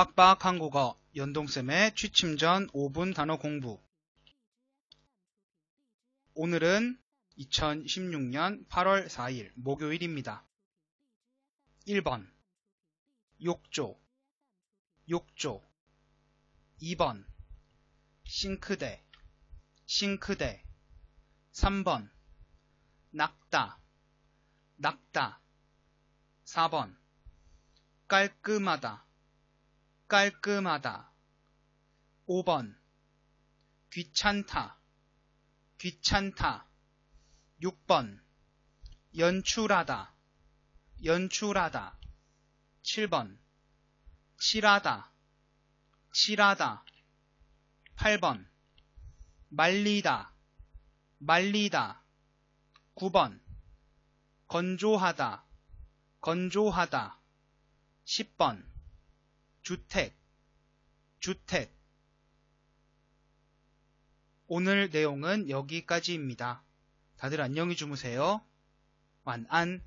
빡빡 한국어 연동쌤의 취침 전 5분 단어 공부. 오늘은 2016년 8월 4일 목요일입니다. 1번. 욕조. 욕조. 2번. 싱크대. 싱크대. 3번. 낙다. 낙다. 4번. 깔끔하다 깔끔하다. 5번. 귀찮다. 귀찮다. 6번. 연출하다. 연출하다. 7번. 칠하다. 칠하다. 8번. 말리다. 말리다. 9번. 건조하다. 건조하다. 10번 주택 주택 오늘 내용은 여기까지입니다. 다들 안녕히 주무세요. 완안